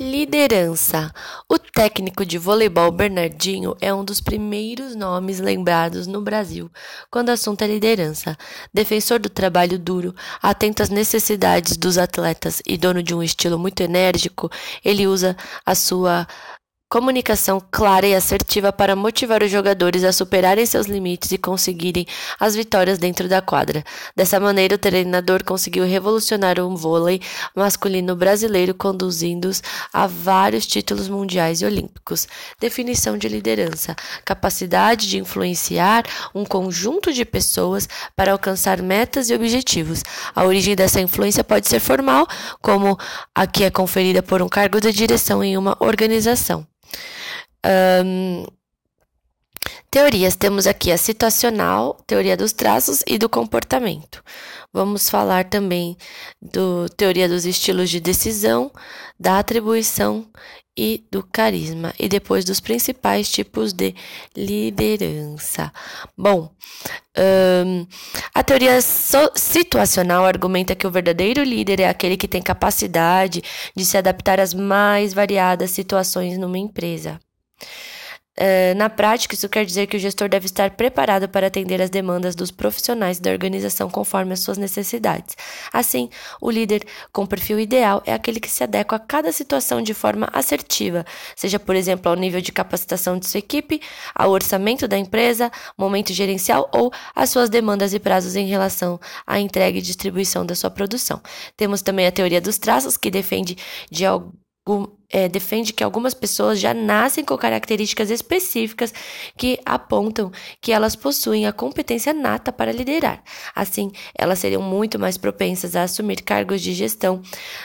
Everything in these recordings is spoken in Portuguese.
Liderança. O técnico de voleibol Bernardinho é um dos primeiros nomes lembrados no Brasil quando o assunto é liderança. Defensor do trabalho duro, atento às necessidades dos atletas e dono de um estilo muito enérgico, ele usa a sua Comunicação clara e assertiva para motivar os jogadores a superarem seus limites e conseguirem as vitórias dentro da quadra. Dessa maneira, o treinador conseguiu revolucionar o vôlei masculino brasileiro, conduzindo-os a vários títulos mundiais e olímpicos. Definição de liderança: capacidade de influenciar um conjunto de pessoas para alcançar metas e objetivos. A origem dessa influência pode ser formal, como a que é conferida por um cargo de direção em uma organização. Um, teorias, temos aqui a situacional, teoria dos traços e do comportamento. Vamos falar também do teoria dos estilos de decisão, da atribuição e do carisma, e depois dos principais tipos de liderança. Bom, um, a teoria so situacional argumenta que o verdadeiro líder é aquele que tem capacidade de se adaptar às mais variadas situações numa empresa. Uh, na prática, isso quer dizer que o gestor deve estar preparado para atender às demandas dos profissionais da organização conforme as suas necessidades. Assim, o líder com perfil ideal é aquele que se adequa a cada situação de forma assertiva, seja, por exemplo, ao nível de capacitação de sua equipe, ao orçamento da empresa, momento gerencial ou às suas demandas e prazos em relação à entrega e distribuição da sua produção. Temos também a teoria dos traços, que defende de algum é, defende que algumas pessoas já nascem com características específicas que apontam que elas possuem a competência nata para liderar. Assim, elas seriam muito mais propensas a assumir cargos de gestão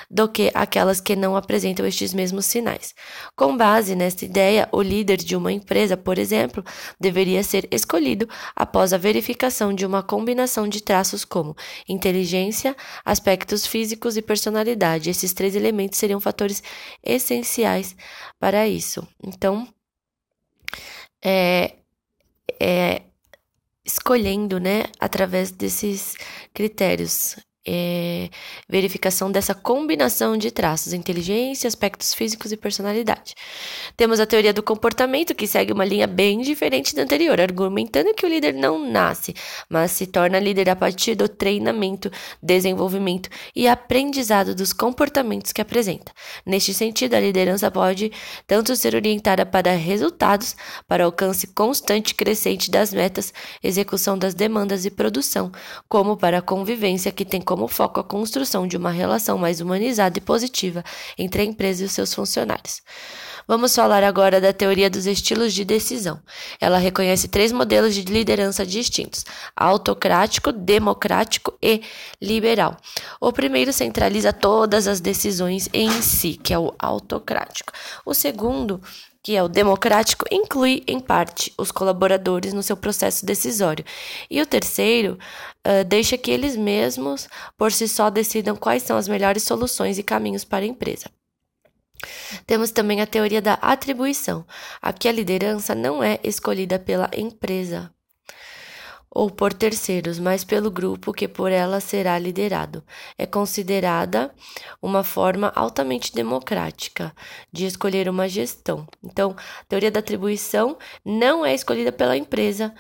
do que aquelas que não apresentam estes mesmos sinais. Com base nesta ideia, o líder de uma empresa, por exemplo, deveria ser escolhido após a verificação de uma combinação de traços como inteligência, aspectos físicos e personalidade. Esses três elementos seriam fatores essenciais essenciais para isso. Então, é, é escolhendo, né, através desses critérios é, verificação dessa combinação de traços, inteligência, aspectos físicos e personalidade. Temos a teoria do comportamento, que segue uma linha bem diferente da anterior, argumentando que o líder não nasce, mas se torna líder a partir do treinamento, desenvolvimento e aprendizado dos comportamentos que apresenta. Neste sentido, a liderança pode tanto ser orientada para resultados, para alcance constante e crescente das metas, execução das demandas e produção, como para a convivência que tem como como foco a construção de uma relação mais humanizada e positiva entre a empresa e os seus funcionários. Vamos falar agora da teoria dos estilos de decisão. Ela reconhece três modelos de liderança distintos: autocrático, democrático e liberal. O primeiro centraliza todas as decisões em si, que é o autocrático. O segundo que é o democrático, inclui, em parte, os colaboradores no seu processo decisório. E o terceiro uh, deixa que eles mesmos, por si só, decidam quais são as melhores soluções e caminhos para a empresa. Temos também a teoria da atribuição. Aqui a liderança não é escolhida pela empresa, ou por terceiros, mas pelo grupo que por ela será liderado. É considerada uma forma altamente democrática de escolher uma gestão. Então, a teoria da atribuição não é escolhida pela empresa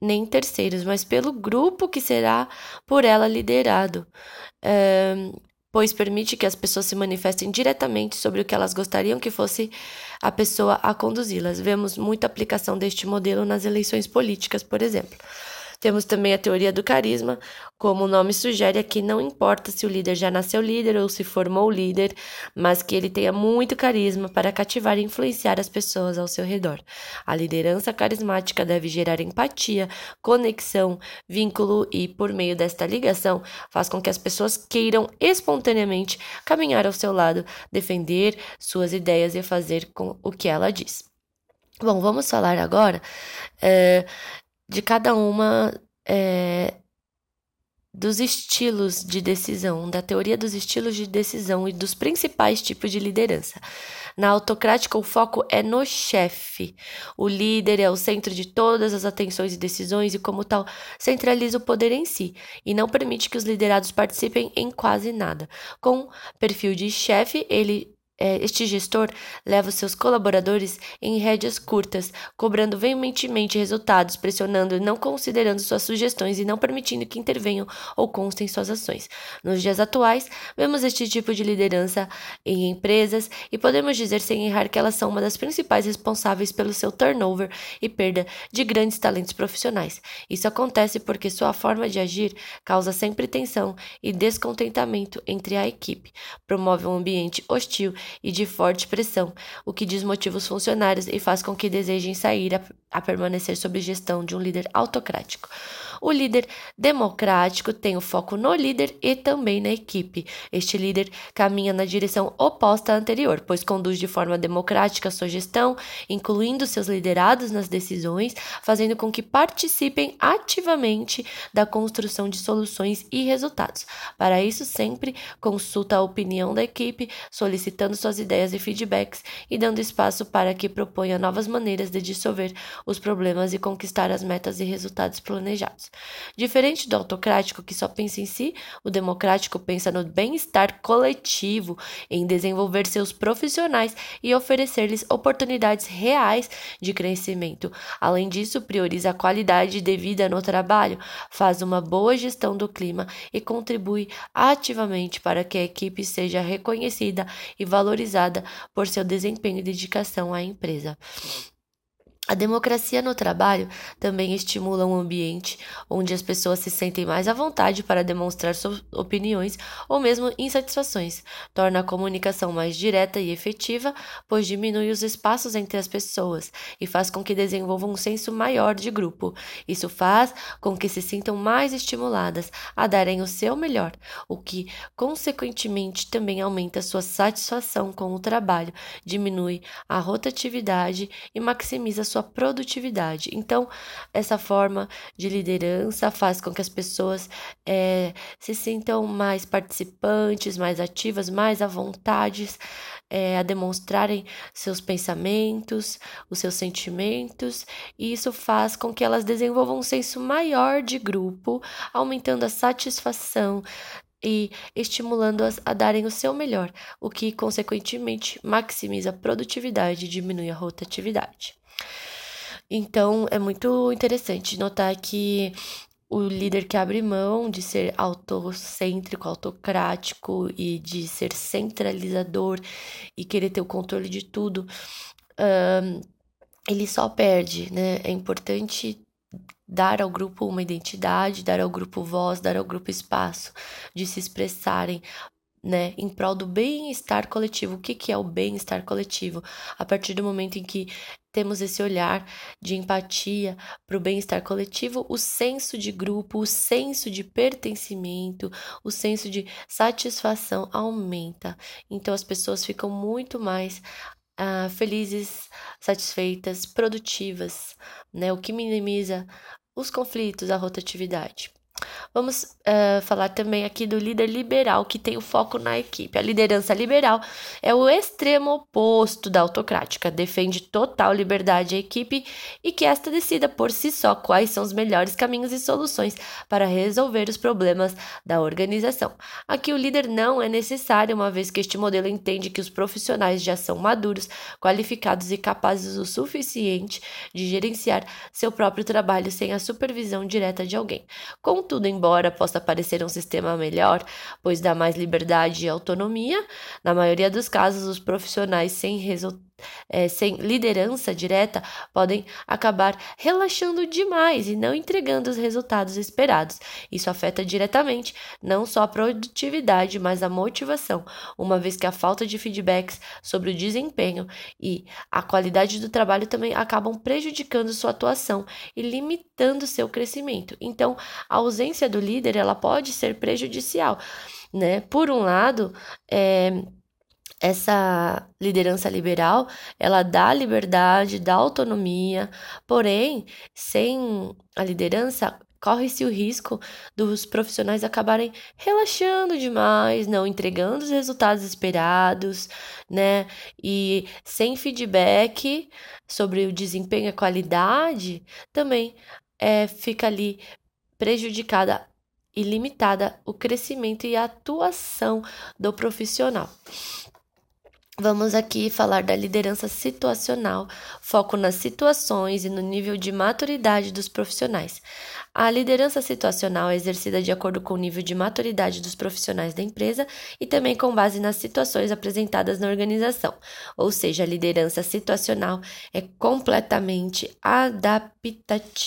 nem terceiros, mas pelo grupo que será por ela liderado. Pois permite que as pessoas se manifestem diretamente sobre o que elas gostariam que fosse a pessoa a conduzi-las. Vemos muita aplicação deste modelo nas eleições políticas, por exemplo. Temos também a teoria do carisma, como o nome sugere aqui, não importa se o líder já nasceu líder ou se formou líder, mas que ele tenha muito carisma para cativar e influenciar as pessoas ao seu redor. A liderança carismática deve gerar empatia, conexão, vínculo e, por meio desta ligação, faz com que as pessoas queiram espontaneamente caminhar ao seu lado, defender suas ideias e fazer com o que ela diz. Bom, vamos falar agora é, de cada uma é, dos estilos de decisão, da teoria dos estilos de decisão e dos principais tipos de liderança. Na autocrática, o foco é no chefe. O líder é o centro de todas as atenções e decisões e, como tal, centraliza o poder em si e não permite que os liderados participem em quase nada. Com perfil de chefe, ele este gestor leva seus colaboradores em rédeas curtas, cobrando veementemente resultados, pressionando e não considerando suas sugestões e não permitindo que intervenham ou constem suas ações. Nos dias atuais, vemos este tipo de liderança em empresas e podemos dizer sem errar que elas são uma das principais responsáveis pelo seu turnover e perda de grandes talentos profissionais. Isso acontece porque sua forma de agir causa sempre tensão e descontentamento entre a equipe, promove um ambiente hostil e de forte pressão, o que desmotiva os funcionários e faz com que desejem sair a, permanecer sob gestão de um líder autocrático. O líder democrático tem o foco no líder e também na equipe. Este líder caminha na direção oposta à anterior, pois conduz de forma democrática sua gestão, incluindo seus liderados nas decisões, fazendo com que participem ativamente da construção de soluções e resultados. Para isso, sempre consulta a opinião da equipe, solicitando suas ideias e feedbacks e dando espaço para que proponha novas maneiras de dissolver os problemas e conquistar as metas e resultados planejados. Diferente do autocrático que só pensa em si, o democrático pensa no bem-estar coletivo, em desenvolver seus profissionais e oferecer-lhes oportunidades reais de crescimento. Além disso, prioriza a qualidade de vida no trabalho, faz uma boa gestão do clima e contribui ativamente para que a equipe seja reconhecida e valorizada por seu desempenho e dedicação à empresa. A democracia no trabalho também estimula um ambiente onde as pessoas se sentem mais à vontade para demonstrar suas opiniões ou mesmo insatisfações, torna a comunicação mais direta e efetiva, pois diminui os espaços entre as pessoas e faz com que desenvolvam um senso maior de grupo. Isso faz com que se sintam mais estimuladas a darem o seu melhor, o que, consequentemente, também aumenta sua satisfação com o trabalho, diminui a rotatividade e maximiza sua sua produtividade. Então, essa forma de liderança faz com que as pessoas é, se sintam mais participantes, mais ativas, mais à vontade é, a demonstrarem seus pensamentos, os seus sentimentos, e isso faz com que elas desenvolvam um senso maior de grupo, aumentando a satisfação, e estimulando-as a darem o seu melhor, o que, consequentemente, maximiza a produtividade e diminui a rotatividade. Então, é muito interessante notar que o líder que abre mão de ser autocêntrico, autocrático e de ser centralizador e querer ter o controle de tudo, um, ele só perde, né? É importante dar ao grupo uma identidade, dar ao grupo voz, dar ao grupo espaço de se expressarem né, em prol do bem-estar coletivo. O que, que é o bem-estar coletivo? A partir do momento em que temos esse olhar de empatia para o bem-estar coletivo, o senso de grupo, o senso de pertencimento, o senso de satisfação aumenta. Então as pessoas ficam muito mais uh, felizes, satisfeitas, produtivas, né? O que minimiza os conflitos, a rotatividade. Vamos uh, falar também aqui do líder liberal, que tem o foco na equipe. A liderança liberal é o extremo oposto da autocrática, defende total liberdade à equipe e que esta decida por si só quais são os melhores caminhos e soluções para resolver os problemas da organização. Aqui o líder não é necessário, uma vez que este modelo entende que os profissionais já são maduros, qualificados e capazes o suficiente de gerenciar seu próprio trabalho sem a supervisão direta de alguém. Contudo, tudo, embora possa parecer um sistema melhor, pois dá mais liberdade e autonomia, na maioria dos casos, os profissionais sem resultados é, sem liderança direta podem acabar relaxando demais e não entregando os resultados esperados. Isso afeta diretamente não só a produtividade, mas a motivação, uma vez que a falta de feedbacks sobre o desempenho e a qualidade do trabalho também acabam prejudicando sua atuação e limitando seu crescimento. Então, a ausência do líder ela pode ser prejudicial. Né? Por um lado, é, essa liderança liberal, ela dá liberdade, dá autonomia, porém, sem a liderança, corre-se o risco dos profissionais acabarem relaxando demais, não entregando os resultados esperados, né? E sem feedback sobre o desempenho e a qualidade, também é, fica ali prejudicada e limitada o crescimento e a atuação do profissional. Vamos aqui falar da liderança situacional, foco nas situações e no nível de maturidade dos profissionais. A liderança situacional é exercida de acordo com o nível de maturidade dos profissionais da empresa e também com base nas situações apresentadas na organização. Ou seja, a liderança situacional é completamente adaptativa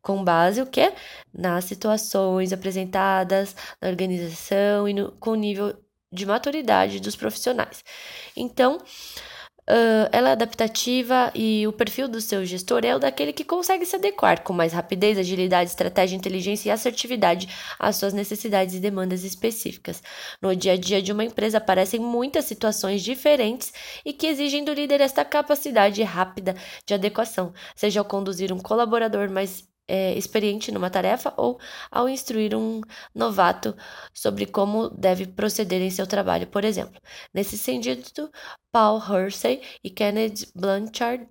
com base o que nas situações apresentadas na organização e no, com o nível de maturidade dos profissionais. Então, Uh, ela é adaptativa e o perfil do seu gestor é o daquele que consegue se adequar com mais rapidez, agilidade, estratégia, inteligência e assertividade às suas necessidades e demandas específicas. No dia a dia de uma empresa aparecem muitas situações diferentes e que exigem do líder esta capacidade rápida de adequação, seja ao conduzir um colaborador mais é, experiente numa tarefa ou ao instruir um novato sobre como deve proceder em seu trabalho, por exemplo. Nesse sentido, Paul Hersey e Kenneth Blanchard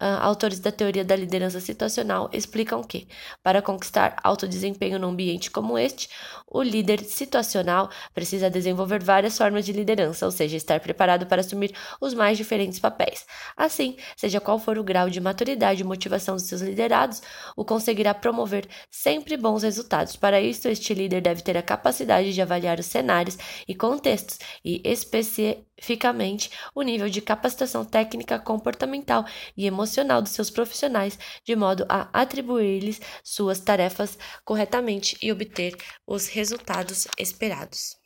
autores da teoria da liderança situacional explicam que, para conquistar alto desempenho num ambiente como este, o líder situacional precisa desenvolver várias formas de liderança, ou seja, estar preparado para assumir os mais diferentes papéis. Assim, seja qual for o grau de maturidade e motivação dos seus liderados, o conseguirá promover sempre bons resultados. Para isso, este líder deve ter a capacidade de avaliar os cenários e contextos e especificamente o nível de capacitação técnica, comportamental e emocional emocional dos seus profissionais, de modo a atribuir-lhes suas tarefas corretamente e obter os resultados esperados.